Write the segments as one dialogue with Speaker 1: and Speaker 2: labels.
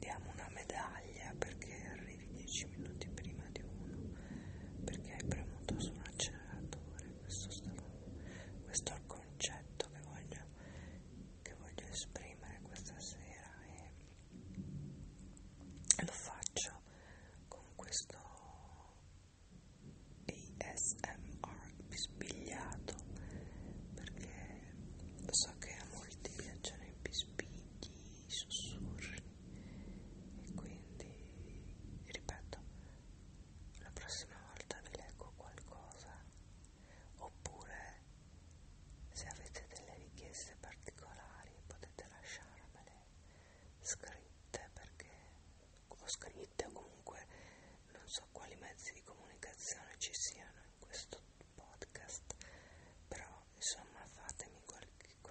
Speaker 1: Te amo.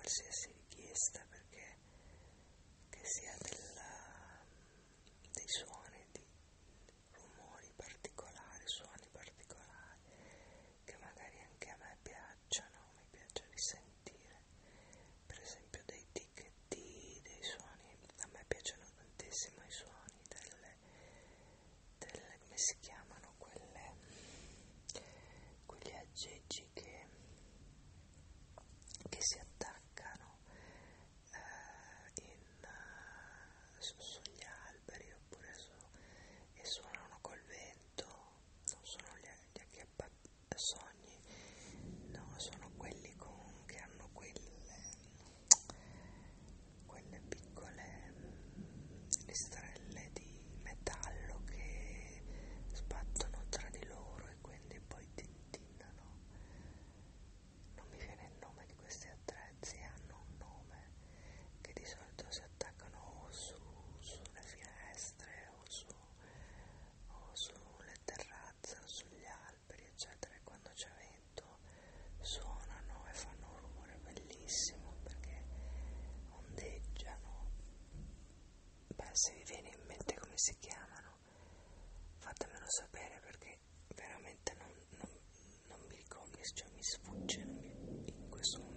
Speaker 1: César. questo mi sfugge in questo momento